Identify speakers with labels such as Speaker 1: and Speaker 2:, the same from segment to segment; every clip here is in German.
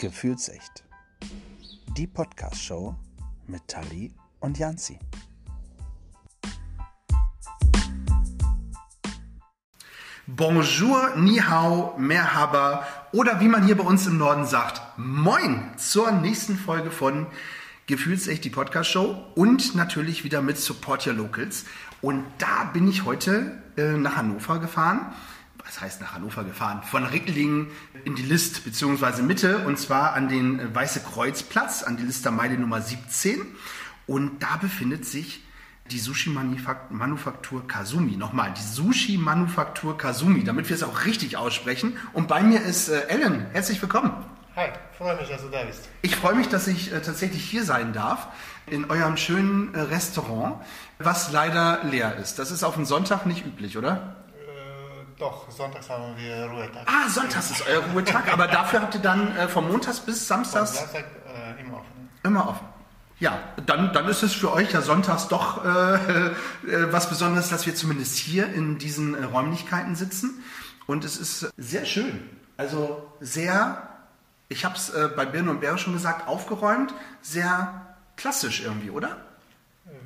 Speaker 1: Gefühlsecht. Die Podcast-Show mit Tali und Janzi. Bonjour, Ni hao, Merhaba oder wie man hier bei uns im Norden sagt, Moin zur nächsten Folge von Gefühlsecht, die Podcast-Show und natürlich wieder mit Support Your Locals. Und da bin ich heute äh, nach Hannover gefahren was heißt nach Hannover gefahren, von Ricklingen in die List bzw. Mitte und zwar an den äh, Weiße Kreuzplatz, an die Listermeile Nummer 17 und da befindet sich die Sushi-Manufaktur Kazumi. Nochmal, die Sushi-Manufaktur Kazumi, damit wir es auch richtig aussprechen. Und bei mir ist äh, Ellen. Herzlich willkommen.
Speaker 2: Hi, freue mich, dass du da bist.
Speaker 1: Ich freue mich, dass ich äh, tatsächlich hier sein darf, in eurem schönen äh, Restaurant, was leider leer ist. Das ist auf den Sonntag nicht üblich, oder?
Speaker 2: Doch, sonntags haben wir Ruhetag.
Speaker 1: Ah, sonntags ist euer Ruhetag, aber dafür habt ihr dann äh, vom Montags bis Samstags.
Speaker 2: Samstag äh, immer offen.
Speaker 1: Immer offen. Ja, dann, dann ist es für euch ja sonntags doch äh, äh, was Besonderes, dass wir zumindest hier in diesen äh, Räumlichkeiten sitzen. Und es ist sehr schön. Also sehr, ich habe es äh, bei Birne und Bäre schon gesagt, aufgeräumt, sehr klassisch irgendwie, oder?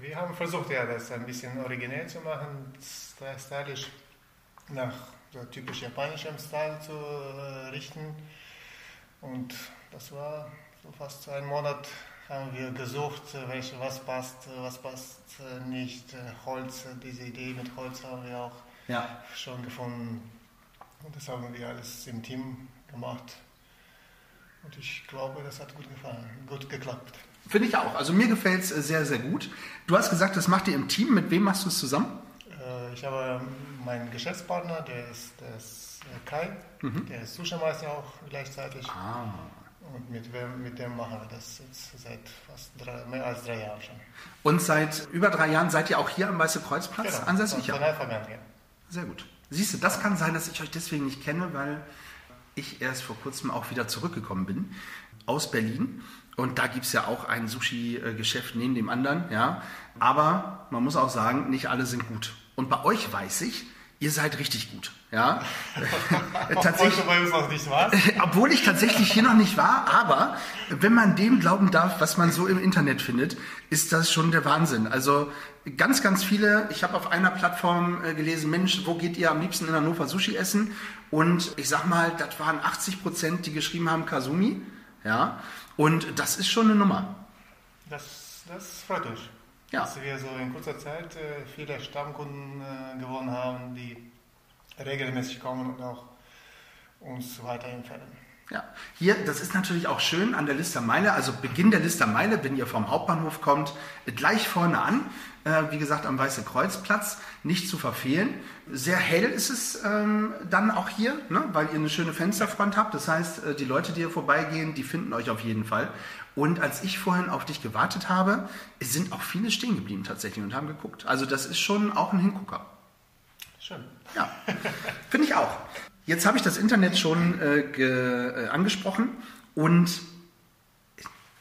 Speaker 2: Wir haben versucht, ja, das ein bisschen originell zu machen, stylisch nach so typisch japanischem Style zu äh, richten. Und das war so fast einen Monat haben wir gesucht, welche, was passt, was passt äh, nicht. Äh, Holz, diese Idee mit Holz haben wir auch ja. schon gefunden. Und das haben wir alles im Team gemacht. Und ich glaube, das hat gut gefallen, gut geklappt.
Speaker 1: Finde ich auch. Also mir gefällt es sehr, sehr gut. Du hast gesagt, das macht ihr im Team. Mit wem machst du es zusammen?
Speaker 2: Ich habe meinen Geschäftspartner, der ist, der ist äh, Kai, mhm. der ist Sushi-Meister auch gleichzeitig. Ah. Und mit, mit dem machen wir das jetzt seit fast drei, mehr als drei Jahren schon.
Speaker 1: Und seit über drei Jahren seid ihr auch hier am Weiße Kreuzplatz
Speaker 2: genau,
Speaker 1: ansässig?
Speaker 2: Von ja.
Speaker 1: Sehr gut. Siehst du, das kann sein, dass ich euch deswegen nicht kenne, weil ich erst vor kurzem auch wieder zurückgekommen bin aus Berlin. Und da gibt es ja auch ein Sushi-Geschäft neben dem anderen. Ja. Aber man muss auch sagen, nicht alle sind gut. Und bei euch weiß ich, ihr seid richtig gut. Ja?
Speaker 2: tatsächlich, bei uns noch nicht war.
Speaker 1: obwohl ich tatsächlich hier noch nicht war, aber wenn man dem glauben darf, was man so im Internet findet, ist das schon der Wahnsinn. Also ganz, ganz viele, ich habe auf einer Plattform äh, gelesen, Mensch, wo geht ihr am liebsten in Hannover Sushi essen? Und ich sag mal, das waren 80 Prozent, die geschrieben haben Kasumi. Ja? Und das ist schon eine Nummer.
Speaker 2: Das, das freut mich ja. dass wir so in kurzer Zeit äh, viele Stammkunden äh, gewonnen haben, die regelmäßig kommen und auch uns weiterempfehlen.
Speaker 1: Ja, hier, das ist natürlich auch schön an der Listermeile, also Beginn der Listermeile, wenn ihr vom Hauptbahnhof kommt, gleich vorne an, äh, wie gesagt am Weiße Kreuzplatz, nicht zu verfehlen. Sehr hell ist es ähm, dann auch hier, ne, weil ihr eine schöne Fensterfront habt. Das heißt, äh, die Leute, die hier vorbeigehen, die finden euch auf jeden Fall. Und als ich vorhin auf dich gewartet habe, sind auch viele stehen geblieben tatsächlich und haben geguckt. Also das ist schon auch ein Hingucker.
Speaker 2: Schön.
Speaker 1: Ja, finde ich auch. Jetzt habe ich das Internet schon äh, äh, angesprochen und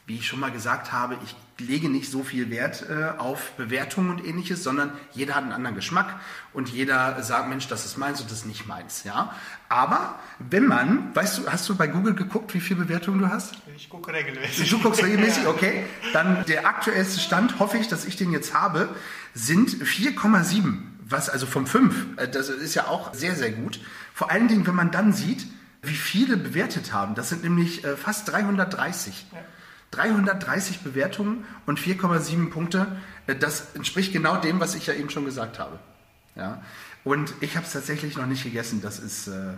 Speaker 1: wie ich schon mal gesagt habe, ich lege nicht so viel Wert äh, auf Bewertungen und ähnliches, sondern jeder hat einen anderen Geschmack und jeder sagt, Mensch, das ist meins und das ist nicht meins. Ja? Aber wenn man, weißt du, hast du bei Google geguckt, wie viele Bewertungen du hast?
Speaker 2: Ich gucke regelmäßig.
Speaker 1: Du guckst regelmäßig, okay. Dann der aktuellste Stand, hoffe ich, dass ich den jetzt habe, sind 4,7. Was also von 5. Äh, das ist ja auch sehr, sehr gut. Vor allen Dingen, wenn man dann sieht, wie viele bewertet haben. Das sind nämlich äh, fast 330. Ja. 330 Bewertungen und 4,7 Punkte. Äh, das entspricht genau dem, was ich ja eben schon gesagt habe. Ja? Und ich habe es tatsächlich noch nicht gegessen. Das ist, äh,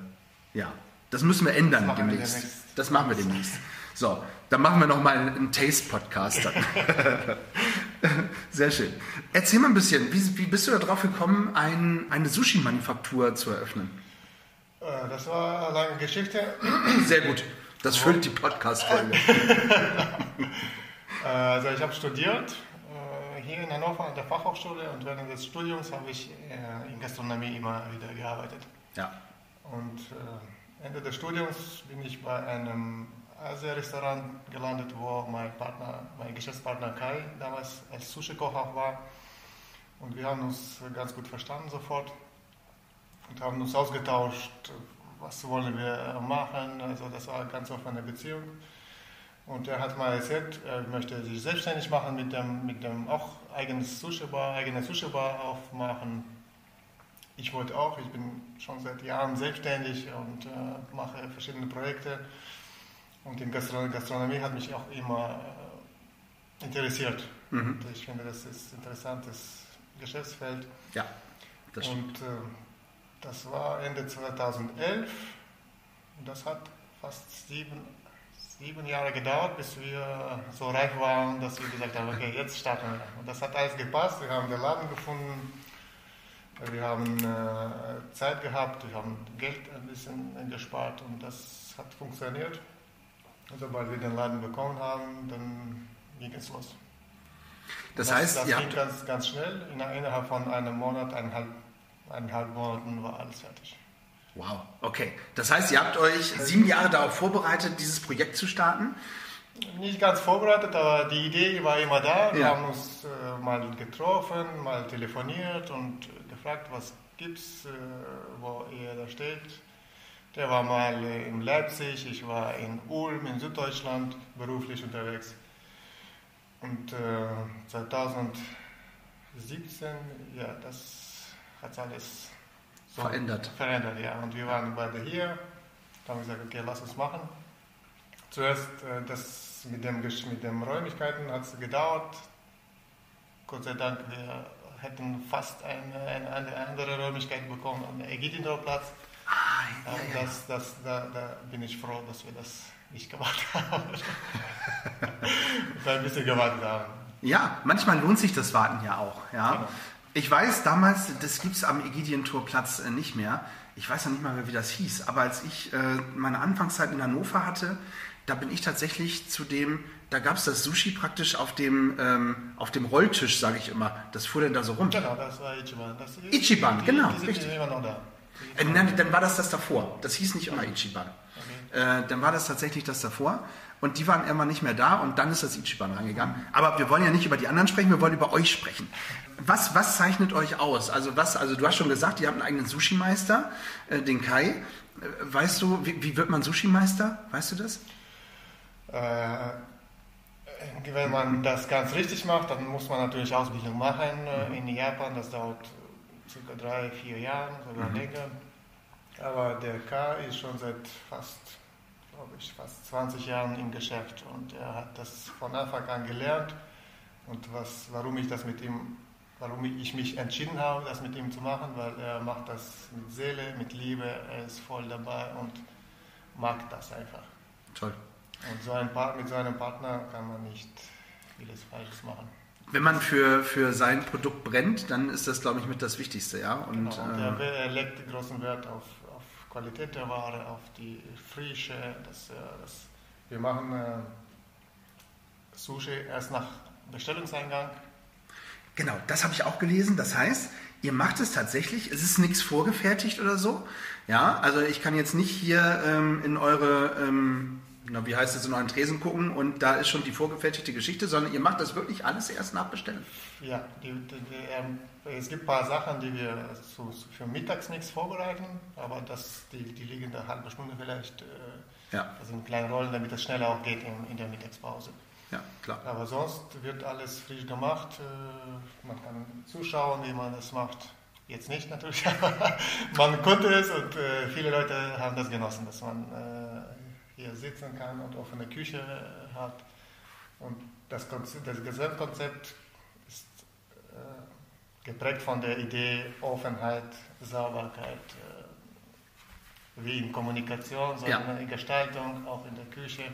Speaker 1: ja, das müssen wir ändern das demnächst. Wir das machen wir demnächst. So, dann machen wir nochmal einen Taste-Podcast. Sehr schön. Erzähl mal ein bisschen, wie, wie bist du darauf gekommen, ein, eine Sushi-Manufaktur zu eröffnen?
Speaker 2: Äh, das war eine lange Geschichte.
Speaker 1: Sehr gut. Das füllt die Podcast-Folge.
Speaker 2: also ich habe studiert äh, hier in Hannover an der Fachhochschule und während des Studiums habe ich äh, in Gastronomie immer wieder gearbeitet.
Speaker 1: Ja.
Speaker 2: Und äh, Ende des Studiums bin ich bei einem Asia-Restaurant gelandet, wo mein Partner, mein Geschäftspartner Kai damals als Sushi-Koch auch war. Und wir haben uns ganz gut verstanden sofort und haben uns ausgetauscht, was wollen wir machen. Also das war eine ganz offene Beziehung. Und er hat mal erzählt, er möchte sich selbstständig machen mit dem, mit dem auch eigenes Sushi-Bar, eigene Sushi-Bar aufmachen. Ich wollte auch, ich bin schon seit Jahren selbstständig und äh, mache verschiedene Projekte. Und die Gastronomie hat mich auch immer äh, interessiert. Mhm. Ich finde, das ist ein interessantes Geschäftsfeld.
Speaker 1: Ja, das
Speaker 2: stimmt. Und äh, das war Ende 2011. Und das hat fast sieben, sieben Jahre gedauert, bis wir so reif waren, dass wir gesagt haben, okay, jetzt starten wir. Und das hat alles gepasst. Wir haben den Laden gefunden. Wir haben äh, Zeit gehabt, wir haben Geld ein bisschen gespart und das hat funktioniert. Und sobald wir den Laden bekommen haben, dann ging es los.
Speaker 1: Das, das heißt,
Speaker 2: das ging ganz, ganz schnell. Innerhalb von einem Monat, eineinhalb, eineinhalb Monaten war alles fertig.
Speaker 1: Wow, okay. Das heißt, ihr habt euch sieben Jahre darauf vorbereitet, dieses Projekt zu starten?
Speaker 2: Nicht ganz vorbereitet, aber die Idee war immer da. Wir ja. haben uns äh, mal getroffen, mal telefoniert und gefragt, was gibt's, äh, wo ihr da steht. Der war mal äh, in Leipzig, ich war in Ulm in Süddeutschland beruflich unterwegs. Und äh, 2017, ja, das hat alles
Speaker 1: so verändert.
Speaker 2: Verändert, ja. Und wir waren beide hier, haben gesagt, okay, lass uns machen. Zuerst äh, das mit dem mit den Räumlichkeiten hat es gedauert. Gott sei Dank, wir hätten fast eine, eine, andere Räumlichkeit bekommen, am Egidindorplatz.
Speaker 1: Ah, ja,
Speaker 2: ja, das, das, da, da bin ich froh, dass wir das nicht gemacht haben. ein bisschen gewartet haben.
Speaker 1: Ja, manchmal lohnt sich das Warten ja auch. Ja. Genau. Ich weiß damals, das gibt es am Ägidientorplatz äh, nicht mehr. Ich weiß noch nicht mal mehr, wie das hieß. Aber als ich äh, meine Anfangszeit in Hannover hatte, da bin ich tatsächlich zu dem, da gab es das Sushi praktisch auf dem, ähm, auf dem Rolltisch, sage ich immer. Das fuhr dann da so rum.
Speaker 2: Genau, das war Ichiban. Das
Speaker 1: Ichiban, die, genau, die richtig. Immer noch da. Äh, nein, dann war das das davor. Das hieß nicht immer Ichiban. Okay. Äh, dann war das tatsächlich das davor. Und die waren immer nicht mehr da und dann ist das Ichiban rangegangen. Aber wir wollen ja nicht über die anderen sprechen, wir wollen über euch sprechen. Was, was zeichnet euch aus? Also, was, also du hast schon gesagt, ihr habt einen eigenen Sushi-Meister, äh, den Kai. Äh, weißt du, wie, wie, wird man Sushi-Meister? Weißt du das?
Speaker 2: Äh, wenn man das ganz richtig macht, dann muss man natürlich Ausbildung machen äh, mhm. in Japan. Das dauert circa drei, vier Jahre, sogar mhm. länger. Aber der Kai ist schon seit fast glaube ich, fast 20 Jahren im Geschäft und er hat das von Anfang an gelernt. Und was, warum ich das mit ihm, warum ich mich entschieden habe, das mit ihm zu machen, weil er macht das mit Seele, mit Liebe, er ist voll dabei und mag das einfach.
Speaker 1: Toll.
Speaker 2: Und so ein mit so einem Partner kann man nicht vieles Falsches machen.
Speaker 1: Wenn man für, für sein Produkt brennt, dann ist das, glaube ich, mit das Wichtigste, ja.
Speaker 2: Und, genau, und äh, er legt großen Wert auf, Qualität der Ware, auf die Frische. Das, äh, das, wir machen äh, Sushi erst nach Bestellungseingang.
Speaker 1: Genau, das habe ich auch gelesen. Das heißt, ihr macht es tatsächlich, es ist nichts vorgefertigt oder so. Ja, also ich kann jetzt nicht hier ähm, in eure ähm, na, wie heißt es, in euren Tresen gucken und da ist schon die vorgefertigte Geschichte, sondern ihr macht das wirklich alles erst nachbestellen.
Speaker 2: Ja, die, die, die, ähm, es gibt ein paar Sachen, die wir so für mittags nichts vorbereiten, aber das, die, die liegen da eine halbe Stunde vielleicht. Äh, ja. Also in kleinen Rollen, damit es schneller auch geht in, in der Mittagspause.
Speaker 1: Ja, klar.
Speaker 2: Aber sonst wird alles frisch gemacht. Äh, man kann zuschauen, wie man das macht. Jetzt nicht natürlich, aber man konnte es und äh, viele Leute haben das genossen, dass man äh, hier sitzen kann und offene Küche hat. Und das, Konzept, das Gesamtkonzept ist äh, geprägt von der Idee Offenheit, Sauberkeit, äh, wie in Kommunikation, so ja. in Gestaltung, auch in der Küche.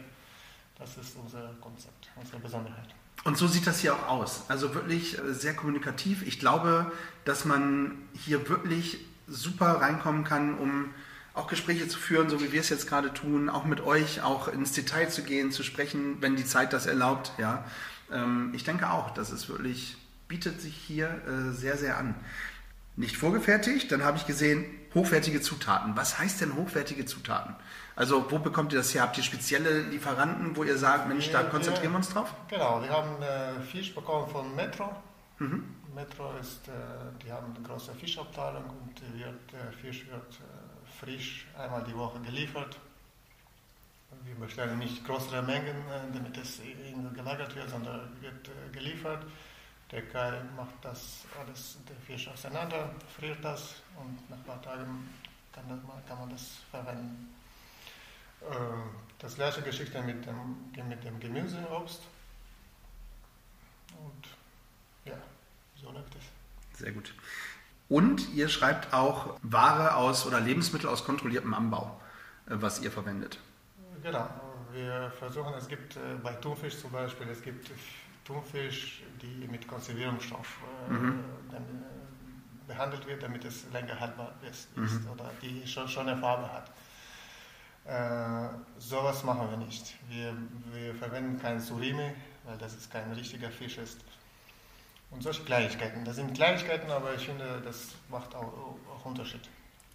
Speaker 2: Das ist unser Konzept, unsere Besonderheit.
Speaker 1: Und so sieht das hier auch aus. Also wirklich äh, sehr kommunikativ. Ich glaube, dass man hier wirklich super reinkommen kann, um auch Gespräche zu führen, so wie wir es jetzt gerade tun, auch mit euch, auch ins Detail zu gehen, zu sprechen, wenn die Zeit das erlaubt. Ja, ähm, ich denke auch, dass es wirklich bietet sich hier äh, sehr, sehr an. Nicht vorgefertigt, dann habe ich gesehen, hochwertige Zutaten. Was heißt denn hochwertige Zutaten? Also wo bekommt ihr das her? Habt ihr spezielle Lieferanten, wo ihr sagt, Mensch, da konzentrieren wir uns drauf?
Speaker 2: Genau, wir haben äh, Fisch bekommen von Metro. Mhm. Metro ist, äh, die haben eine große Fischabteilung und wird, der Fisch wird äh, frisch einmal die Woche geliefert. wir bestellen nicht größere Mengen, äh, damit es irgendwo gelagert wird, sondern wird äh, geliefert. Der Kai macht das alles, der Fisch auseinander, friert das und nach ein paar Tagen kann, das, kann man das verwenden. Äh, das gleiche Geschichte mit dem, mit dem Gemüse und Obst. Und ja, so läuft es.
Speaker 1: Sehr gut. Und ihr schreibt auch Ware aus oder Lebensmittel aus kontrolliertem Anbau, äh, was ihr verwendet.
Speaker 2: Genau. Wir versuchen, es gibt äh, bei Thunfisch zum Beispiel, es gibt Thunfisch, die mit Konservierungsstoff äh, mhm. behandelt wird, damit es länger haltbar ist mhm. oder die schon, schon eine Farbe hat. Äh, sowas machen wir nicht. Wir, wir verwenden kein Surimi, weil das ist kein richtiger Fisch ist. Und solche Kleinigkeiten. Das sind Kleinigkeiten, aber ich finde, das macht auch, auch Unterschied.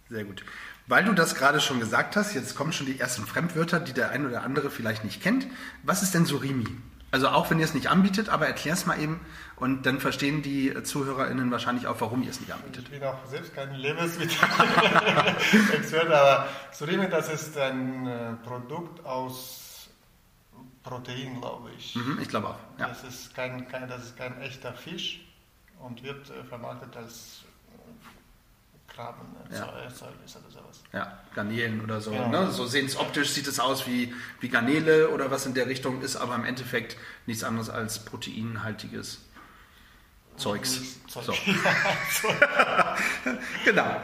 Speaker 1: Sehr gut. Weil du das gerade schon gesagt hast, jetzt kommen schon die ersten Fremdwörter, die der ein oder andere vielleicht nicht kennt. Was ist denn Surimi? Also auch wenn ihr es nicht anbietet, aber erklär es mal eben und dann verstehen die ZuhörerInnen wahrscheinlich auch, warum ihr es nicht anbietet.
Speaker 2: Ich bin auch selbst kein Lebensmittel-Experte, aber Surimi, das ist ein äh, Produkt aus Protein, glaube ich.
Speaker 1: Mhm, ich glaube auch.
Speaker 2: Ja. Das, ist kein, kein, das ist kein echter Fisch und wird äh, vermarktet als Krabben,
Speaker 1: Ja.
Speaker 2: Erzeugnis oder sowas.
Speaker 1: Ja, Garnelen oder so.
Speaker 2: Genau.
Speaker 1: Ne? So sehen es optisch, sieht es aus wie, wie Garnele oder was in der Richtung, ist aber im Endeffekt nichts anderes als proteinhaltiges Zeugs.
Speaker 2: Zeug.
Speaker 1: So. genau.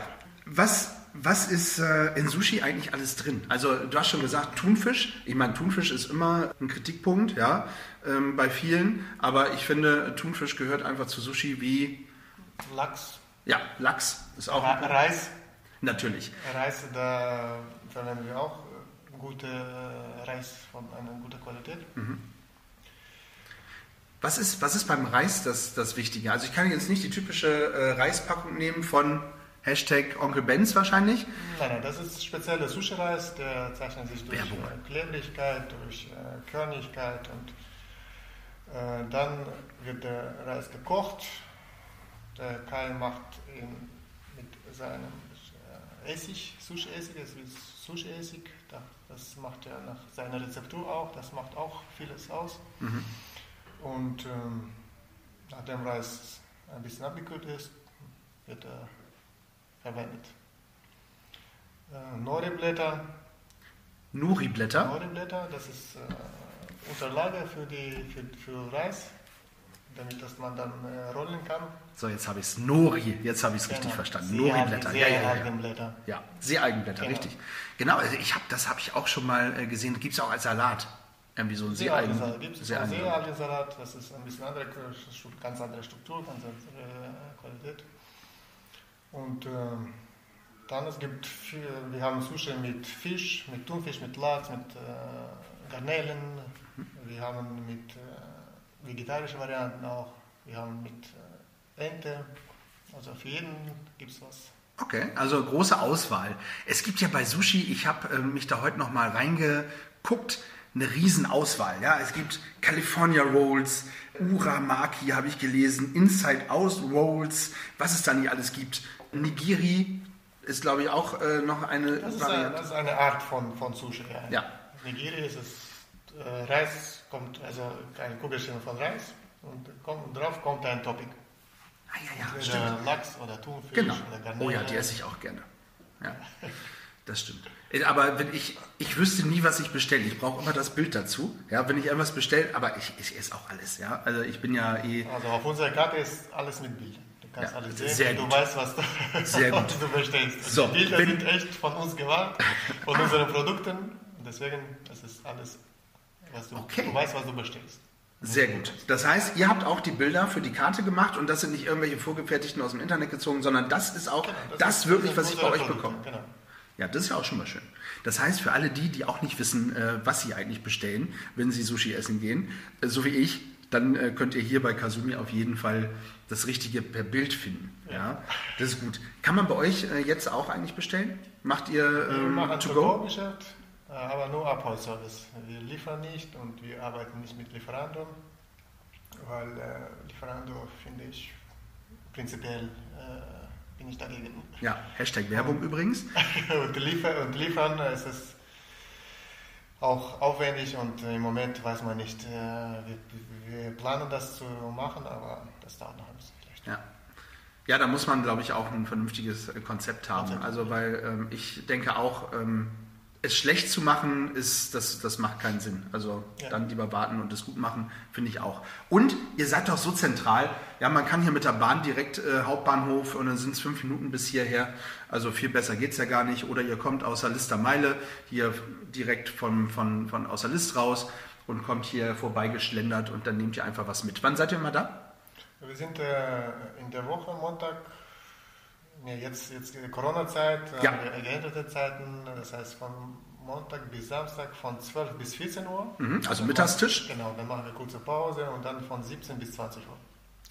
Speaker 1: Was, was ist äh, in Sushi eigentlich alles drin? Also du hast schon gesagt, Thunfisch. Ich meine, Thunfisch ist immer ein Kritikpunkt, ja, ähm, bei vielen. Aber ich finde, Thunfisch gehört einfach zu Sushi wie
Speaker 2: Lachs,
Speaker 1: ja, Lachs ist auch
Speaker 2: Ra- Reis.
Speaker 1: natürlich.
Speaker 2: Reis, da verwenden wir auch äh, gute äh, Reis von einer guten Qualität.
Speaker 1: Was ist, was ist beim Reis das, das Wichtige? Also ich kann jetzt nicht die typische äh, Reispackung nehmen von Hashtag Onkel Benz wahrscheinlich.
Speaker 2: Nein, nein, das ist spezieller Sushi-Reis, der zeichnet sich durch
Speaker 1: Werbung.
Speaker 2: äh, Klebrigkeit, durch äh, Körnigkeit und äh, dann wird der Reis gekocht. Der Kai macht ihn mit seinem äh, Essig, Sushi-Essig, das ist Sushi-Essig, da- das macht er nach seiner Rezeptur auch, das macht auch vieles aus.
Speaker 1: Mhm.
Speaker 2: Und ähm, nachdem Reis ein bisschen abgekühlt ist, wird er verwendet. Äh, Nori-Blätter,
Speaker 1: Nuri-Blätter.
Speaker 2: Nori-Blätter, das ist äh, Unterlage für, die, für, für Reis, damit das man dann äh, rollen kann.
Speaker 1: So, jetzt habe ich es. Nori, jetzt habe ich es richtig
Speaker 2: Genau.
Speaker 1: verstanden.
Speaker 2: Sehr
Speaker 1: Nori-Blätter. Ja,
Speaker 2: sehr
Speaker 1: ja, ja.
Speaker 2: Blätter.
Speaker 1: ja, Seealgenblätter,
Speaker 2: Genau.
Speaker 1: richtig. Genau, also ich habe das habe ich auch schon mal äh, gesehen. Gibt es auch als Salat. Irgendwie so ein.
Speaker 2: Seealgensalat
Speaker 1: Seealgen-
Speaker 2: Seealgensalat, das ist ein bisschen andere, ganz andere Struktur, ganz andere äh, Qualität. Und ähm, dann es gibt viel, wir haben Sushi mit Fisch, mit Thunfisch, mit Lachs, mit äh, Garnelen. Wir haben mit äh, vegetarischen Varianten auch. Wir haben mit äh, Ente. Also für jeden gibt es was.
Speaker 1: Okay, also große Auswahl. Es gibt ja bei Sushi, ich habe ähm, mich da heute noch mal reingeguckt, eine Riesenauswahl. Ja, es gibt California Rolls, Uramaki habe ich gelesen, Inside Out Rolls, was es da nicht alles gibt. Nigiri ist glaube ich auch äh, noch eine
Speaker 2: Das ist, eine,
Speaker 1: Variante.
Speaker 2: das ist eine Art von, von Sushi.
Speaker 1: Ja.
Speaker 2: Nigiri ist es, äh, Reis kommt, also ein Kugelchen von Reis und kommt, drauf kommt ein Topping.
Speaker 1: Ah, ja, ja, stimmt.
Speaker 2: Lachs oder Thunfisch
Speaker 1: Genau.
Speaker 2: oder Garnele.
Speaker 1: Oh ja, die esse ich auch gerne. Ja, das stimmt. Äh, Aber wenn ich, ich wüsste nie, was ich bestelle. Ich brauche immer das Bild dazu. Ja, wenn ich irgendwas bestelle, aber ich, ich esse auch alles. Ja, also ich bin ja eh.
Speaker 2: Also auf unserer Karte ist alles mit Bildern. Du kannst
Speaker 1: Ja,
Speaker 2: alles sehen,
Speaker 1: sehr
Speaker 2: du
Speaker 1: gut.
Speaker 2: weißt, was du,
Speaker 1: Sehr gut.
Speaker 2: du bestellst.
Speaker 1: So,
Speaker 2: die Bilder sind echt von uns gemacht, von unseren Produkten. Deswegen, das ist alles, was du,
Speaker 1: Okay.
Speaker 2: du weißt, was du bestellst.
Speaker 1: Sehr gut. Das heißt, ihr habt auch die Bilder für die Karte gemacht und das sind nicht irgendwelche vorgefertigten aus dem Internet gezogen, sondern das ist auch
Speaker 2: Genau,
Speaker 1: das,
Speaker 2: ist-
Speaker 1: wirklich, was ich bei euch
Speaker 2: Produkte,
Speaker 1: bekomme.
Speaker 2: Genau.
Speaker 1: Ja, das ist ja auch schon mal schön. Das heißt, für alle die, die auch nicht wissen, äh, was sie eigentlich bestellen, wenn sie Sushi essen gehen, äh, so wie ich, dann äh, könnt ihr hier bei Kasumi auf jeden Fall das Richtige per Bild finden. Ja, das ist gut. Kann man bei euch äh, jetzt auch eigentlich bestellen? Macht ihr
Speaker 2: Wir
Speaker 1: ähm,
Speaker 2: machen
Speaker 1: to go?
Speaker 2: To-Go-Geschäft, äh, aber nur Abholservice. Wir liefern nicht und wir arbeiten nicht mit Lieferando, weil äh, Lieferando finde ich prinzipiell äh, bin ich dagegen.
Speaker 1: Ja, Hashtag Werbung übrigens.
Speaker 2: und, liefer, und liefern, es ist auch aufwendig und im Moment weiß man nicht, äh, wir, wir planen das zu machen, aber das dauert noch.
Speaker 1: Ja. Ja, da muss man, glaube ich, auch ein vernünftiges äh, Konzept haben. Also, weil ähm, ich denke auch, ähm, es schlecht zu machen, ist, das, das macht keinen Sinn. Also
Speaker 2: Ja.
Speaker 1: dann lieber warten und es gut machen, finde ich auch. Und ihr seid doch so zentral. Ja, man kann hier mit der Bahn direkt äh, Hauptbahnhof und dann sind es fünf Minuten bis hierher. Also viel besser geht's ja gar nicht. Oder ihr kommt aus der Lister Meile, hier direkt von, von, von aus der List raus und kommt hier vorbeigeschlendert und dann nehmt ihr einfach was mit. Wann seid ihr immer da?
Speaker 2: Wir sind äh, in der Woche Montag, nee, jetzt, jetzt in der Corona-Zeit, äh,
Speaker 1: Ja.
Speaker 2: geänderte Zeiten, das heißt von Montag bis Samstag von 12 bis 14 Uhr.
Speaker 1: Mhm, also Mittagstisch?
Speaker 2: Genau, dann machen wir kurze Pause und dann von 17 bis 20 Uhr.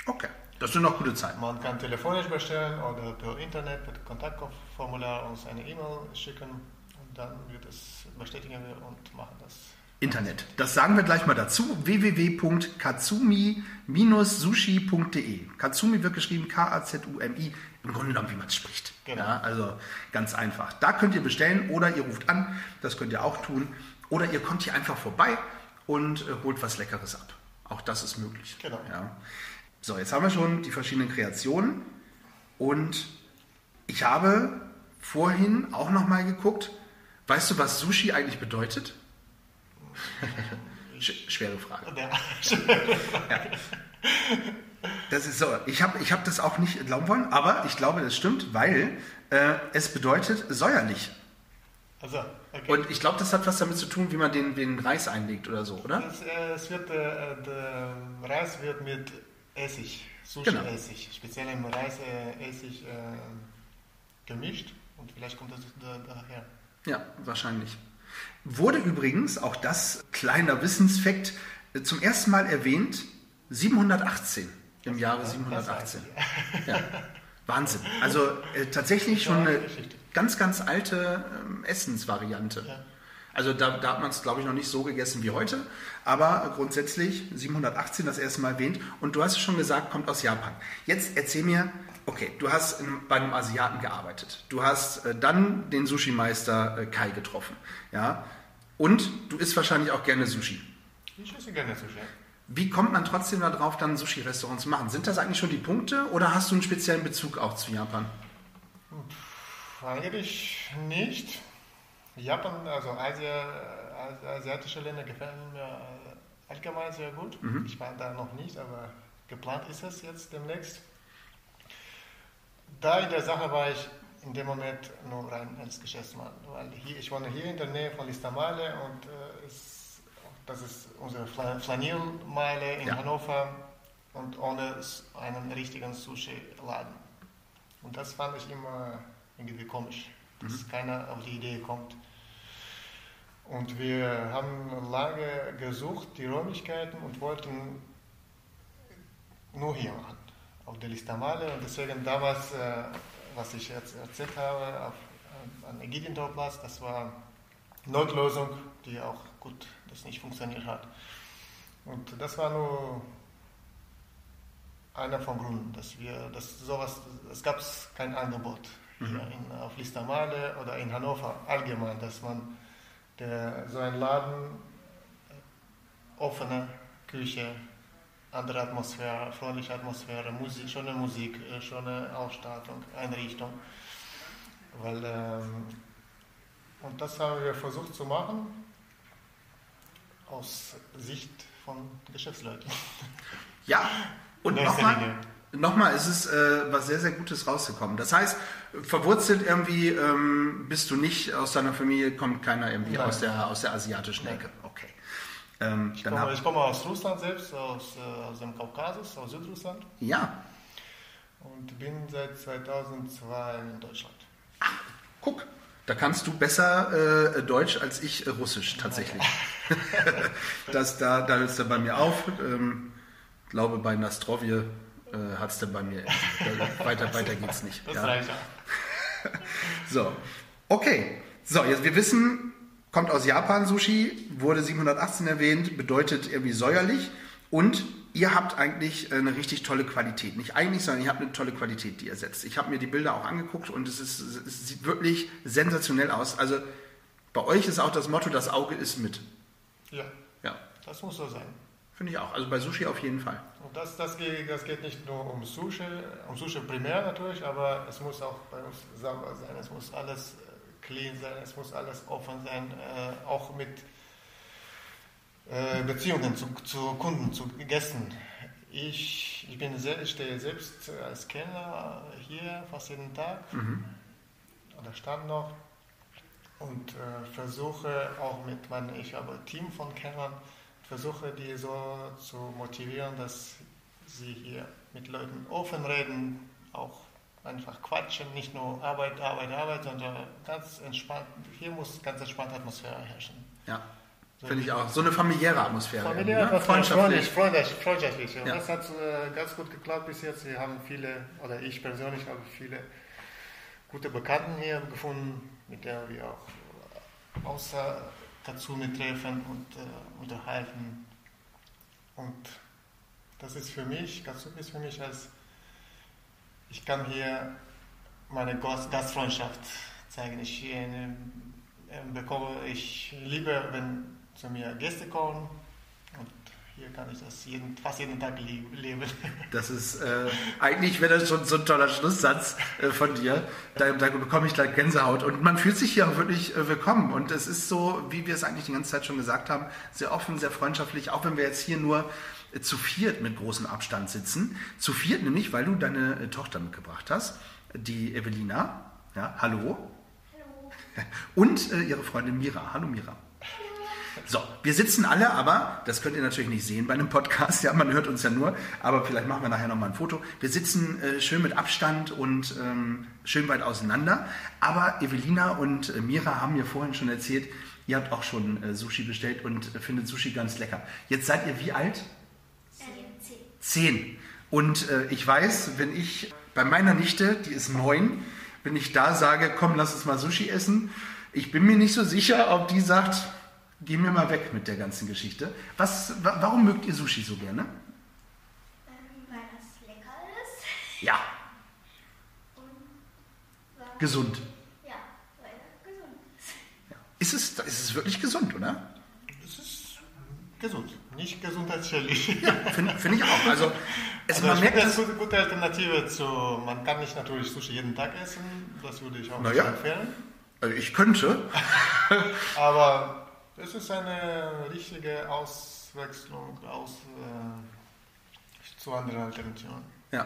Speaker 1: Okay, das sind noch gute Zeiten.
Speaker 2: Man kann telefonisch bestellen oder per Internet, per Kontaktformular uns eine E-Mail schicken und dann wird es bestätigen wir und machen das.
Speaker 1: Internet. Das sagen wir gleich mal dazu. www.katsumi-sushi.de. Katsumi wird geschrieben K-A-Z-U-M-I. Im Grunde genommen, wie man es spricht.
Speaker 2: Genau.
Speaker 1: Ja, also ganz einfach. Da könnt ihr bestellen oder ihr ruft an. Das könnt ihr auch tun. Oder ihr kommt hier einfach vorbei und äh, holt was Leckeres ab. Auch das ist möglich.
Speaker 2: Genau.
Speaker 1: Ja. So, jetzt haben wir schon die verschiedenen Kreationen. Und ich habe vorhin auch noch mal geguckt. Weißt du, was Sushi eigentlich bedeutet? Sch schwere Frage.
Speaker 2: Der,
Speaker 1: Das ist so. Ich habe ich hab das auch nicht glauben wollen, aber ich glaube, das stimmt, weil äh, es bedeutet säuerlich.
Speaker 2: also, okay.
Speaker 1: Und ich glaube, das hat was damit zu tun, wie man den, den Reis einlegt oder so, oder?
Speaker 2: Es, äh, es wird, äh, der Reis wird mit Essig,
Speaker 1: Genau.
Speaker 2: Sushi-Essig, speziell im Reisessig äh, gemischt und vielleicht kommt das da, daher.
Speaker 1: Ja, wahrscheinlich. Wurde übrigens, auch das kleiner Wissensfakt, äh, zum ersten Mal erwähnt 718, im Jahre
Speaker 2: Das
Speaker 1: 718.
Speaker 2: weiß ich.
Speaker 1: Ja, Wahnsinn. Also äh, tatsächlich schon eine ganz, ganz alte ähm, Essensvariante. Also da, da hat man es, glaube ich, noch nicht so gegessen wie heute, aber grundsätzlich 718 das erste Mal erwähnt. Und du hast es schon gesagt, kommt aus Japan. Jetzt erzähl mir, okay, du hast in, bei einem Asiaten gearbeitet. Du hast äh, dann den Sushi-Meister äh, Kai getroffen. Ja? Und du isst wahrscheinlich auch gerne Sushi.
Speaker 2: Ich esse gerne Sushi.
Speaker 1: Wie kommt man trotzdem darauf, dann ein Sushi-Restaurant zu machen? Sind das eigentlich schon die Punkte oder hast du einen speziellen Bezug auch zu Japan?
Speaker 2: Eigentlich nicht. Japan, also Asia, Asi- asiatische Länder gefallen mir äh, allgemein sehr gut. Ich war da noch nicht, aber geplant ist es jetzt demnächst. Da in der Sache war ich in dem Moment nur rein als Geschäftsmann, weil hier, ich wohne hier in der Nähe von Listamale und äh, es, das ist unsere Fla- Flaniermeile in
Speaker 1: Ja.
Speaker 2: Hannover und ohne einen richtigen Sushi-Laden. Und das fand ich immer irgendwie komisch, dass keiner auf die Idee kommt. Und wir haben lange gesucht, die Räumlichkeiten und wollten nur hier machen, auf der Listamale. Und deswegen damals, äh, was ich jetzt erzählt habe, auf, äh, an der Gideontorplatz, das war Notlösung, die auch gut, das nicht funktioniert hat. Und das war nur einer von Gründen, dass wir, dass sowas, es gab kein Angebot hier in, auf Listamale oder in Hannover allgemein, dass man der, so ein Laden, äh, offene Küche, andere Atmosphäre, freundliche Atmosphäre, Musik, schöne Musik, äh, schöne Ausstattung, Einrichtung. Weil, ähm, und das haben wir versucht zu machen aus Sicht von Geschäftsleuten.
Speaker 1: Ja, und nochmal, nochmal ist es äh, was sehr, sehr Gutes rausgekommen. Das heißt, verwurzelt irgendwie ähm, bist du nicht aus deiner Familie, kommt keiner irgendwie
Speaker 2: Nein.
Speaker 1: aus der, aus der asiatischen. Ecke. Ähm,
Speaker 2: Ich komme, ich komme aus Russland selbst, aus, äh, aus dem Kaukasus, aus Südrussland
Speaker 1: ja,
Speaker 2: und bin seit 2002 in Deutschland.
Speaker 1: guck. Da kannst du besser äh, Deutsch als ich äh, Russisch tatsächlich. das, da da hört es dann bei mir auf. Ähm, glaube bei Nastrovje äh, hat es dann bei mir. Da, weiter, weiter geht's nicht.
Speaker 2: Das
Speaker 1: ja.
Speaker 2: reicht ja.
Speaker 1: So, okay. So, jetzt wir wissen, kommt aus Japan Sushi, wurde 718 erwähnt, bedeutet irgendwie säuerlich und ihr habt eigentlich eine richtig tolle Qualität. Nicht eigentlich, sondern ihr habt eine tolle Qualität, die ihr setzt. Ich habe mir die Bilder auch angeguckt und es, ist, es sieht wirklich sensationell aus. Also Bei euch ist auch das Motto, das Auge ist mit.
Speaker 2: Ja,
Speaker 1: Ja,
Speaker 2: das muss so sein.
Speaker 1: finde ich auch. Also bei Sushi auf jeden Fall.
Speaker 2: Und das, das, geht, das geht nicht nur um Sushi, um Sushi primär natürlich, aber es muss auch bei uns sauber sein, es muss alles äh, clean sein, es muss alles offen sein, äh, auch mit äh, Beziehungen zu, zu Kunden, zu Gästen. Ich, ich, bin sehr, ich stehe selbst als Kellner hier fast jeden Tag oder stand noch und äh, versuche auch mit meinem, ich habe ein Team von Kellnern, versuche die so zu motivieren, dass sie hier mit Leuten offen reden, auch einfach quatschen, nicht nur Arbeit, Arbeit, Arbeit, sondern ganz entspannt. Hier muss ganz entspannte Atmosphäre herrschen.
Speaker 1: Ja, finde ich auch. So eine familiäre Atmosphäre.
Speaker 2: Familiär,
Speaker 1: ne?
Speaker 2: freundschaftlich,
Speaker 1: Freundschaftlich.
Speaker 2: freundlich, freundschaftlich. Und
Speaker 1: Ja.
Speaker 2: das hat äh, ganz gut geklappt bis jetzt. Wir haben viele, oder ich persönlich habe viele gute Bekannten hier gefunden, mit denen wir auch außer dazu mit treffen und äh, unterhalten. Und das ist für mich, Katsuk ist für mich als, ich kann hier meine Gast Gastfreundschaft zeigen. Ich äh, bekomme, ich liebe, wenn zu mir Gäste kommen und hier kann ich das jeden, fast jeden Tag leben.
Speaker 1: Das ist, äh, eigentlich wäre das schon so ein toller Schlusssatz äh, von dir. Da, da bekomme ich gleich Gänsehaut. Und man fühlt sich hier auch wirklich äh, willkommen. Und es ist so, wie wir es eigentlich die ganze Zeit schon gesagt haben, sehr offen, sehr freundschaftlich. Auch wenn wir jetzt hier nur zu viert mit großem Abstand sitzen. Zu viert nämlich, weil du deine äh, Tochter mitgebracht hast, die Evelina. Ja, hallo. Und äh, ihre Freundin Mira. Hallo Mira. So, wir sitzen alle aber, das könnt ihr natürlich nicht sehen bei einem Podcast, ja, man hört uns ja nur, aber vielleicht machen wir nachher nochmal ein Foto. Wir sitzen äh, schön mit Abstand und ähm, schön weit auseinander, aber Evelina und äh, Mira haben mir vorhin schon erzählt, ihr habt auch schon äh, Sushi bestellt und äh, findet Sushi ganz lecker. Jetzt seid ihr wie alt? Zehn. Und äh, ich weiß, wenn ich bei meiner Nichte, die ist neun, wenn ich da sage, komm, lass uns mal Sushi essen, ich bin mir nicht so sicher, ob die sagt, geh mir mal weg mit der ganzen Geschichte. Was, wa warum mögt ihr Sushi so gerne?
Speaker 3: Ähm, weil das lecker ist
Speaker 1: Ja,
Speaker 3: und weil,
Speaker 1: gesund.
Speaker 3: ja, weil das gesund ist.
Speaker 1: Ist es, ist es wirklich gesund, oder?
Speaker 2: Es ist gesund, nicht gesundheitsschädlich.
Speaker 1: Ja, finde find ich auch. Also, es,
Speaker 2: Also
Speaker 1: man merkt
Speaker 2: das
Speaker 1: es.
Speaker 2: eine gute, Alternative zu, man kann nicht natürlich Sushi jeden Tag essen, das würde ich auch
Speaker 1: Na
Speaker 2: nicht empfehlen.
Speaker 1: Also ich könnte.
Speaker 2: Aber es ist eine richtige Auswechslung aus, äh, zu anderen Alternativen.
Speaker 1: Ja,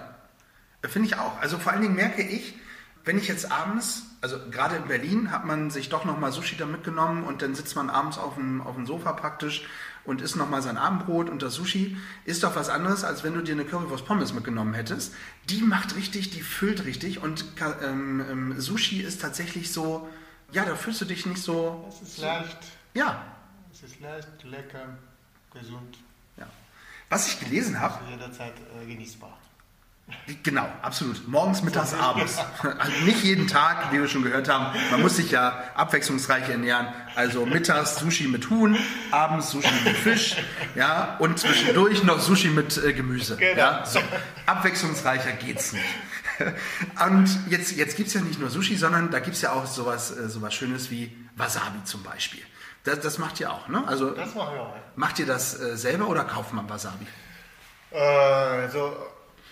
Speaker 1: finde ich auch. Also vor allen Dingen merke ich, wenn ich jetzt abends, also gerade in Berlin hat man sich doch nochmal Sushi da mitgenommen und dann sitzt man abends auf dem, auf dem Sofa praktisch und isst nochmal sein Abendbrot und das Sushi ist doch was anderes, als wenn du dir eine Currywurst Pommes mitgenommen hättest. Die macht richtig, die füllt richtig und ähm, ähm, Sushi ist tatsächlich so, ja, da fühlst du dich nicht so,
Speaker 2: Es ist leicht,
Speaker 1: ja,
Speaker 2: es ist leicht, lecker, gesund,
Speaker 1: ja. Was ich gelesen habe,
Speaker 2: zu jeder Zeit äh, genießbar.
Speaker 1: Genau, absolut. Morgens, mittags, abends. Also nicht jeden Tag, wie wir schon gehört haben. Man muss sich ja abwechslungsreich ernähren. Also mittags Sushi mit Huhn, abends Sushi mit Fisch, ja, und zwischendurch noch Sushi mit äh, Gemüse.
Speaker 2: Genau.
Speaker 1: Ja, so. Abwechslungsreicher geht's nicht. Und jetzt, jetzt gibt's ja nicht nur Sushi, sondern da gibt's ja auch sowas, äh, sowas Schönes wie Wasabi zum Beispiel. Das, das macht ihr auch, ne? Also
Speaker 2: Das machen wir auch.
Speaker 1: macht ihr das äh, selber oder kauft man Wasabi?
Speaker 2: Äh, also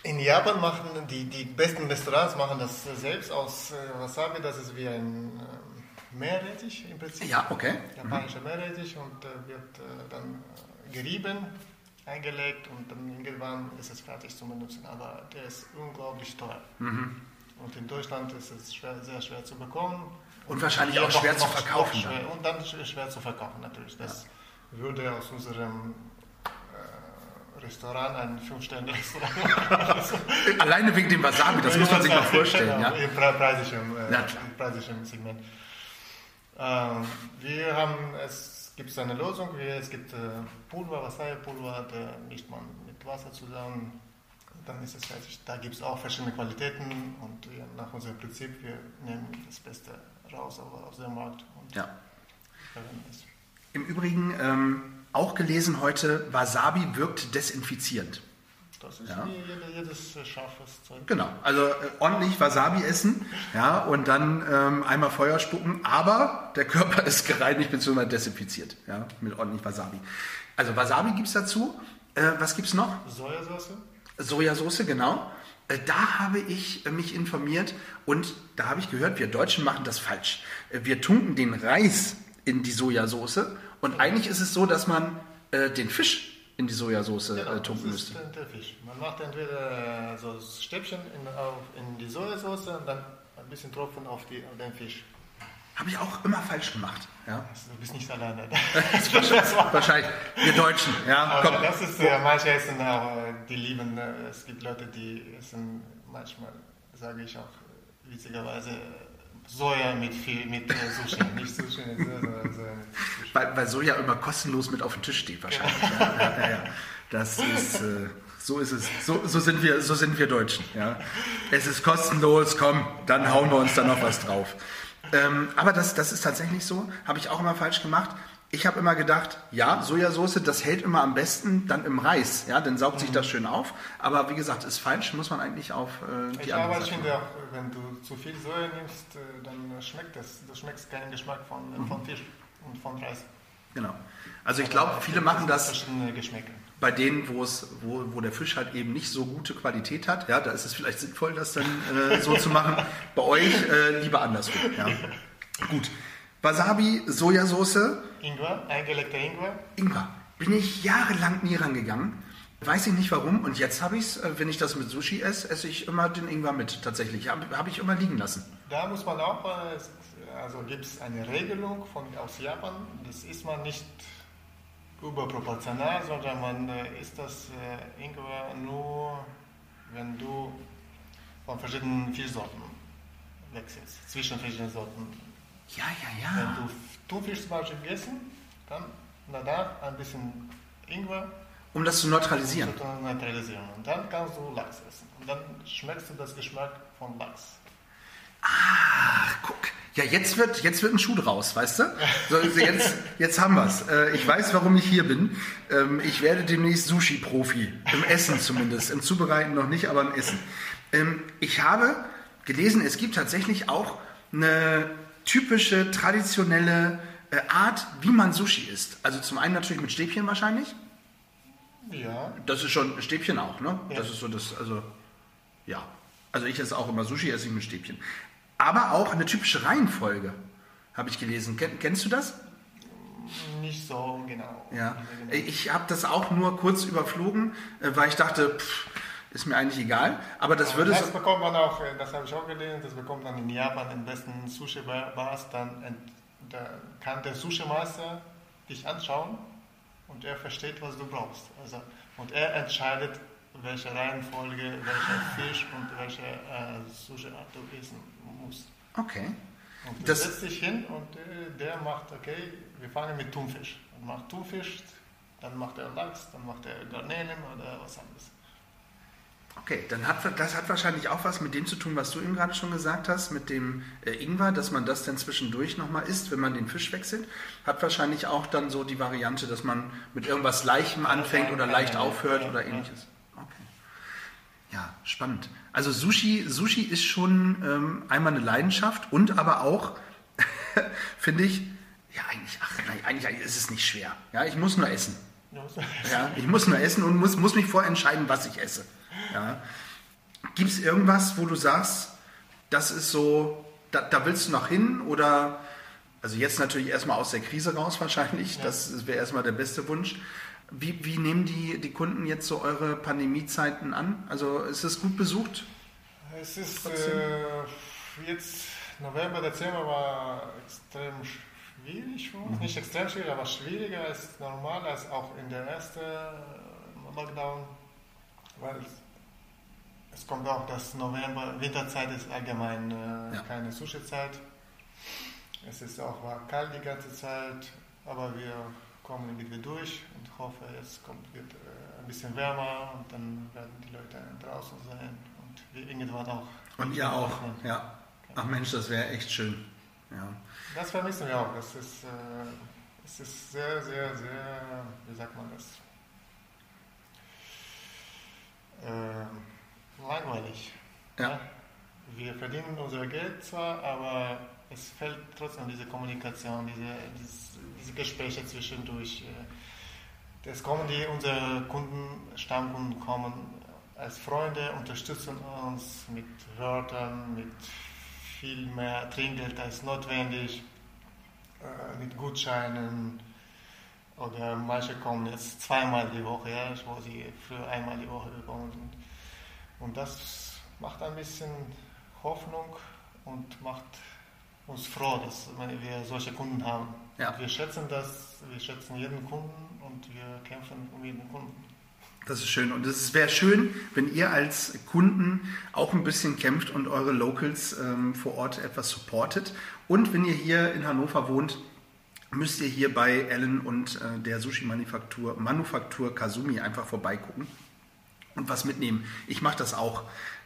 Speaker 2: in Japan machen die, die besten Restaurants machen das selbst aus äh, Wasabi. Das ist wie ein äh, Meerrettich im Prinzip.
Speaker 1: Ja, okay.
Speaker 2: Japanischer Meerrettich und äh, wird äh, dann gerieben, eingelegt und dann irgendwann ist es fertig zu benutzen. Aber der ist unglaublich teuer.
Speaker 1: Mhm.
Speaker 2: Und in Deutschland ist es schwer, sehr schwer zu bekommen.
Speaker 1: Und wahrscheinlich auch schwer zu verkaufen
Speaker 2: Noch schwer, und dann sch- schwer zu verkaufen natürlich. Das würde aus unserem Restaurant ein Fünf-Sterne-Restaurant.
Speaker 1: Alleine wegen dem Wasabi, das muss man sich mal vorstellen.
Speaker 2: Genau,
Speaker 1: Ja?
Speaker 2: Im pre- preislichen, äh, im preislichen Segment. Ähm, wir haben, es gibt eine Lösung, wir, es gibt äh, Pulver, Wasabi-Pulver, da mischt man mit Wasser zusammen, dann ist es fertig. Da gibt es auch verschiedene Qualitäten und wir, nach unserem Prinzip, wir nehmen das Beste raus aus aus dem Markt und
Speaker 1: Ja.
Speaker 2: verwenden es.
Speaker 1: Im Übrigen ähm, auch gelesen heute, Wasabi wirkt desinfizierend.
Speaker 2: Das ist
Speaker 1: Ja.
Speaker 2: wie jede, jedes äh, scharfes Zeug.
Speaker 1: Genau, also äh, ordentlich Wasabi essen, ja, und dann ähm, einmal Feuer spucken, aber der Körper ist gereinigt bzw. desinfiziert, ja, mit ordentlich Wasabi. Also Wasabi gibt es dazu. Äh, was gibt es noch?
Speaker 2: Sojasauce?
Speaker 1: Sojasauce, genau. Äh, Da habe ich äh, mich informiert und da habe ich gehört, wir Deutschen machen das falsch. Wir tunken den Reis in die Sojasauce und eigentlich ist es so, dass man äh, den Fisch in die Sojasauce
Speaker 2: Genau,
Speaker 1: äh, tunken
Speaker 2: das ist
Speaker 1: müsste.
Speaker 2: der Fisch. Man macht entweder äh, so Stäbchen in, auf, in die Sojasauce und dann ein bisschen Tropfen auf, die, auf den Fisch.
Speaker 1: Habe ich auch immer falsch gemacht. Ja.
Speaker 2: Also, du bist nicht alleine.
Speaker 1: Wahrscheinlich. Wir Deutschen, ja.
Speaker 2: Aber
Speaker 1: Komm.
Speaker 2: das ist, äh, manche essen auch, äh, die lieben, äh, es gibt Leute, die essen manchmal, sage ich auch äh, witzigerweise, äh, Soja mit, viel, mit äh, Sushi. Nicht Sushi, mit Soja, sondern Soja mit Sushi.
Speaker 1: Weil, weil Soja immer kostenlos mit auf dem Tisch steht wahrscheinlich. Ja, ja, ja, ja. Das ist, äh, so ist es. So, so, sind wir, so sind wir Deutschen. Ja. Es ist kostenlos, komm, dann hauen wir uns da noch was drauf. Ähm, aber das, das ist tatsächlich so, habe ich auch immer falsch gemacht. Ich habe immer gedacht, ja, Sojasauce, das hält immer am besten dann im Reis, ja, dann saugt sich das schön auf. Aber wie gesagt, ist falsch, muss man eigentlich auf äh, die
Speaker 2: Ich,
Speaker 1: andere
Speaker 2: aber ich finde auch, wenn du zu viel Soja nimmst, äh, dann schmeckt das. Du schmeckst keinen Geschmack von, äh, von Fisch und von Reis.
Speaker 1: Genau. Also ich glaube, viele machen das bei denen, wo es, wo, wo der Fisch halt eben nicht so gute Qualität hat, ja, da ist es vielleicht sinnvoll, das dann äh, so zu machen. Bei euch äh, lieber andersrum. Ja. Gut. Wasabi, Sojasauce,
Speaker 2: Ingwer, eingelegter Ingwer.
Speaker 1: Ingwer. Bin ich jahrelang nie rangegangen. Weiß ich nicht warum. Und jetzt habe ich es, wenn ich das mit Sushi esse, esse ich immer den Ingwer mit. Tatsächlich. Habe hab ich immer liegen lassen.
Speaker 2: Da muss man auch, äh, also gibt es eine Regelung von, aus Japan, das isst man nicht überproportional, sondern man äh, isst das äh, Ingwer nur, wenn du von verschiedenen Fischsorten wechselst, zwischen verschiedenen Sorten.
Speaker 1: Ja, ja,
Speaker 2: Wenn
Speaker 1: ja.
Speaker 2: du Thunfisch zum Beispiel gegessen, dann danach ein bisschen Ingwer
Speaker 1: Um das zu neutralisieren.
Speaker 2: zu neutralisieren. Und dann kannst du Lachs essen. Und dann schmeckst du das Geschmack von Lachs.
Speaker 1: Ach, guck. Ja, jetzt wird, jetzt wird ein Schuh draus, weißt du? So, also jetzt, jetzt haben wir's. Äh, ich weiß, warum ich hier bin. Ähm, ich werde demnächst Sushi-Profi. Im Essen zumindest. Im Zubereiten noch nicht, aber im Essen. Ähm, ich habe gelesen, es gibt tatsächlich auch eine typische, traditionelle äh, Art, wie man Sushi isst. Also zum einen natürlich mit Stäbchen wahrscheinlich.
Speaker 2: Ja,
Speaker 1: Das ist schon Stäbchen auch, ne?
Speaker 2: Ja.
Speaker 1: Das ist so das, also, ja. Also ich esse auch immer Sushi, esse ich mit Stäbchen. Aber auch eine typische Reihenfolge, habe ich gelesen. Ken, kennst du das?
Speaker 2: nicht so genau.
Speaker 1: Ja. Ich habe das auch nur kurz überflogen, äh, weil ich dachte, pff, ist mir eigentlich egal. Aber das würde
Speaker 2: das bekommt man auch, äh, das habe ich auch gelesen, das bekommt man in Japan in besten Sushi-Bars, dann da kann der Sushi-Meister dich anschauen und er versteht, was du brauchst. Also, und er entscheidet, welche Reihenfolge, welcher Fisch und welche äh, Sushi-Art du essen musst.
Speaker 1: Okay.
Speaker 2: Und du setzt dich hin und äh, der macht, okay, wir fangen mit Thunfisch. Und macht Thunfisch, dann macht er Lachs, dann macht er Garnelen oder was anderes.
Speaker 1: Okay, dann hat das hat wahrscheinlich auch was mit dem zu tun, was du eben gerade schon gesagt hast, mit dem äh, Ingwer, dass man das dann zwischendurch nochmal isst, wenn man den Fisch wechselt. Hat wahrscheinlich auch dann so die Variante, dass man mit irgendwas Leichem anfängt oder leicht aufhört oder ähnliches. Okay. Ja, spannend. Also Sushi, Sushi ist schon ähm, einmal eine Leidenschaft und aber auch, finde ich, ja eigentlich, ach nein, eigentlich, eigentlich ist es nicht schwer. Ja, ich muss nur essen.
Speaker 2: Ja,
Speaker 1: ich muss nur essen und muss, muss mich vorher entscheiden, was ich esse. Ja. Gibt es irgendwas, wo du sagst, das ist so, da, da willst du noch hin oder, also jetzt natürlich erstmal aus der Krise raus wahrscheinlich,
Speaker 2: Ja.
Speaker 1: das wäre erstmal der beste Wunsch. Wie, wie nehmen die, die Kunden jetzt so eure Pandemiezeiten an? Also ist es gut besucht?
Speaker 2: Es ist äh, jetzt November, Dezember war extrem schwierig für uns. Nicht extrem schwierig, aber schwieriger als normal, als auch in der ersten äh, Lockdown. Weil es, es kommt auch, dass November, Winterzeit ist allgemein äh,
Speaker 1: Ja.
Speaker 2: keine Sushi-Zeit. Es ist auch war kalt die ganze Zeit, aber wir kommen irgendwie durch und hoffe, es kommt, wird äh, ein bisschen wärmer und dann werden die Leute draußen sein und wir irgendwann auch.
Speaker 1: Und ihr auch, ja. Ach Mensch, das wäre echt schön. Ja.
Speaker 2: Das vermissen wir auch. Das ist, äh, es ist sehr, sehr, sehr, wie sagt man das? äh, langweilig.
Speaker 1: Ja.
Speaker 2: Wir verdienen unser Geld zwar, aber es fehlt trotzdem diese Kommunikation, diese, dieses, diese Gespräche zwischendurch. Äh, Es kommen die, unsere Kunden, Stammkunden kommen als Freunde, unterstützen uns mit Wörtern, mit viel mehr Trinkgeld als notwendig, äh, mit Gutscheinen. Oder manche kommen jetzt zweimal die Woche, ja, wo sie früher einmal die Woche gekommen sind. Und das macht ein bisschen Hoffnung und macht uns froh, dass wir solche Kunden haben.
Speaker 1: Ja.
Speaker 2: Wir schätzen das, wir schätzen jeden Kunden und wir kämpfen um jeden Kunden.
Speaker 1: Das ist schön. Und es wäre schön, wenn ihr als Kunden auch ein bisschen kämpft und eure Locals ähm, vor Ort etwas supportet. Und wenn ihr hier in Hannover wohnt, müsst ihr hier bei Ellen und äh, der Sushi-Manufaktur Manufaktur Kazumi einfach vorbeigucken und was mitnehmen. Ich mache das auch.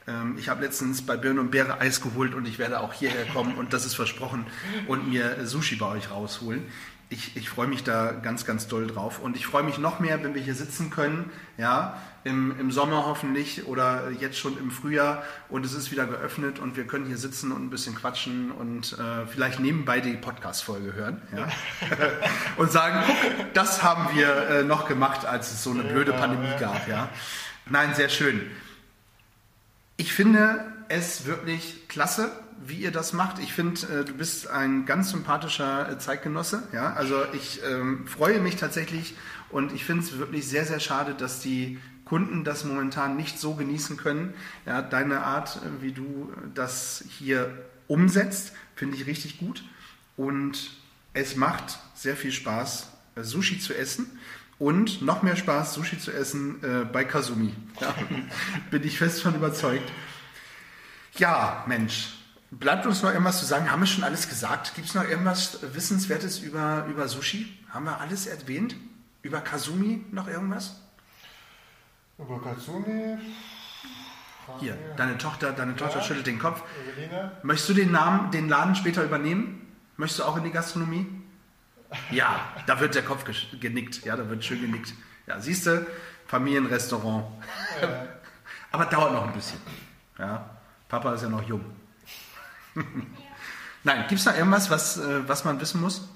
Speaker 1: Ähm, ich habe letztens bei Birne und Beere Eis geholt und ich werde auch hierher kommen und das ist versprochen und mir Sushi bei euch rausholen. Ich, ich freue mich da ganz, ganz doll drauf und ich freue mich noch mehr, wenn wir hier sitzen können, ja, im, im Sommer hoffentlich oder jetzt schon im Frühjahr und es ist wieder geöffnet und wir können hier sitzen und ein bisschen quatschen und äh, vielleicht nebenbei die Podcast-Folge hören ja? und sagen, guck, das haben wir äh, noch gemacht, als es so eine blöde Pandemie gab. Ja? Nein, sehr schön. Ich finde es wirklich klasse, wie ihr das macht. Ich finde, äh, du bist ein ganz sympathischer äh, Zeitgenosse. Ja? Also ich ähm, freue mich tatsächlich und ich finde es wirklich sehr, sehr schade, dass die Kunden das momentan nicht so genießen können. Ja, deine Art, äh, wie du das hier umsetzt, finde ich richtig gut. Und es macht sehr viel Spaß, Sushi zu essen. Und noch mehr Spaß, Sushi zu essen äh, bei Kazumi. Ja, bin ich fest von überzeugt. Ja, Mensch, bleibt uns noch irgendwas zu sagen? Haben wir schon alles gesagt? Gibt es noch irgendwas Wissenswertes über, über Sushi? Haben wir alles erwähnt? Über Kazumi noch irgendwas?
Speaker 2: Über Katsumi.
Speaker 1: Hier, deine Tochter, deine Tochter
Speaker 2: Ja.
Speaker 1: schüttelt den Kopf.
Speaker 2: Evelina.
Speaker 1: Möchtest du den Namen, den Laden später übernehmen? Möchtest du auch in die Gastronomie? Ja, da wird der Kopf genickt. Ja, da wird schön genickt. Ja, siehst du, Familienrestaurant.
Speaker 2: Äh,
Speaker 1: Aber dauert noch ein bisschen. Ja, Papa ist ja noch jung. Nein, gibt es noch irgendwas, was, äh, was man wissen muss?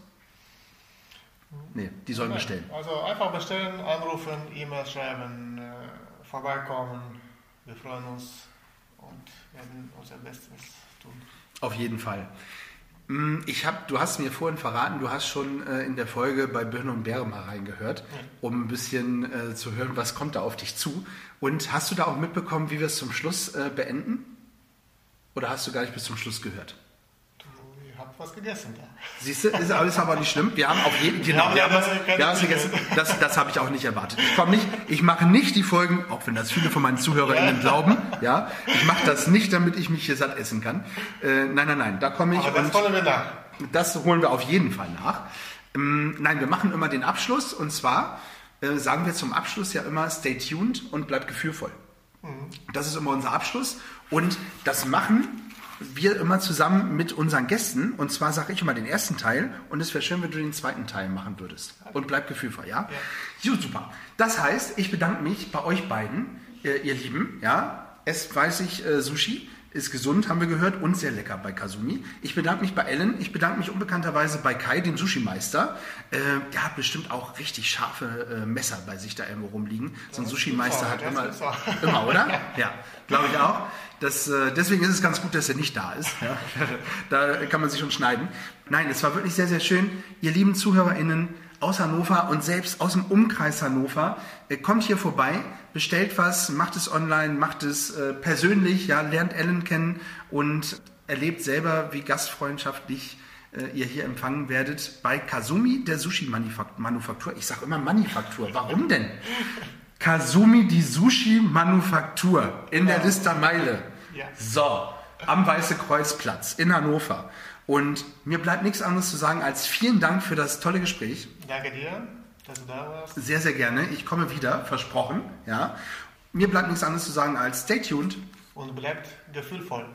Speaker 1: Nee, die sollen bestellen.
Speaker 2: Also einfach bestellen, anrufen, E-Mail schreiben, äh, vorbeikommen. Wir freuen uns und werden unser Bestes tun.
Speaker 1: Auf jeden Fall. Mm, Ich hab, du hast mir vorhin verraten, du hast schon äh, in der Folge bei Birne und Bäre mal reingehört, um ein bisschen äh, zu hören, was kommt da auf dich zu. Und hast du da auch mitbekommen, wie wir es zum Schluss äh, beenden? Oder hast du gar nicht bis zum Schluss gehört?
Speaker 2: Was gegessen da.
Speaker 1: Siehst du, ist alles aber nicht schlimm. Wir haben auf jeden genau,
Speaker 2: haben
Speaker 1: wir haben
Speaker 2: ja
Speaker 1: was, wir haben was vergessen. Das, das habe ich auch nicht erwartet. Ich komme nicht, ich mache nicht die Folgen, auch wenn das viele von meinen ZuhörerInnen glauben, ja, ich mache das nicht, damit ich mich hier satt essen kann. Äh, nein, nein, nein, da komme ich
Speaker 2: Aber das wollen wir nach.
Speaker 1: das holen wir auf jeden Fall nach. Ähm, nein, wir machen immer den Abschluss und zwar äh, sagen wir zum Abschluss ja immer stay tuned und bleib gefühlvoll. Das ist immer unser Abschluss und das machen wir immer zusammen mit unseren Gästen und zwar sage ich immer den ersten Teil und es wäre schön, wenn du den zweiten Teil machen würdest und bleib gefühlvoll, ja? ja. super. Das heißt, ich bedanke mich bei euch beiden, äh, ihr Lieben, ja? Es weiß ich äh, Sushi ist gesund, haben wir gehört, und sehr lecker bei Kazumi. Ich bedanke mich bei Ellen, ich bedanke mich unbekannterweise bei Kai, dem Sushi-Meister. Äh, der hat bestimmt auch richtig scharfe äh, Messer bei sich da irgendwo rumliegen. So ein Sushi-Meister hat immer, immer, oder? Ja, glaube ich auch. Das, äh, deswegen ist es ganz gut, dass er nicht da ist. Ja. Da kann man sich schon schneiden. Nein, es war wirklich sehr, sehr schön. Ihr lieben ZuhörerInnen aus Hannover und selbst aus dem Umkreis Hannover, äh, kommt hier vorbei, bestellt was, macht es online, macht es äh, persönlich, ja, lernt Ellen kennen und erlebt selber, wie gastfreundschaftlich äh, ihr hier empfangen werdet bei Kazumi, der Sushi-Manufaktur. Ich sage immer Manufaktur. Warum denn? Kazumi, die Sushi-Manufaktur in der Lister Meile.
Speaker 2: Ja.
Speaker 1: So, am Weiße Kreuzplatz in Hannover. Und mir bleibt nichts anderes zu sagen als vielen Dank für das tolle Gespräch.
Speaker 2: Danke dir, dass du da warst.
Speaker 1: Sehr, sehr gerne. Ich komme wieder, versprochen. Ja. Mir bleibt nichts anderes zu sagen als stay tuned.
Speaker 2: Und bleibt gefühlvoll.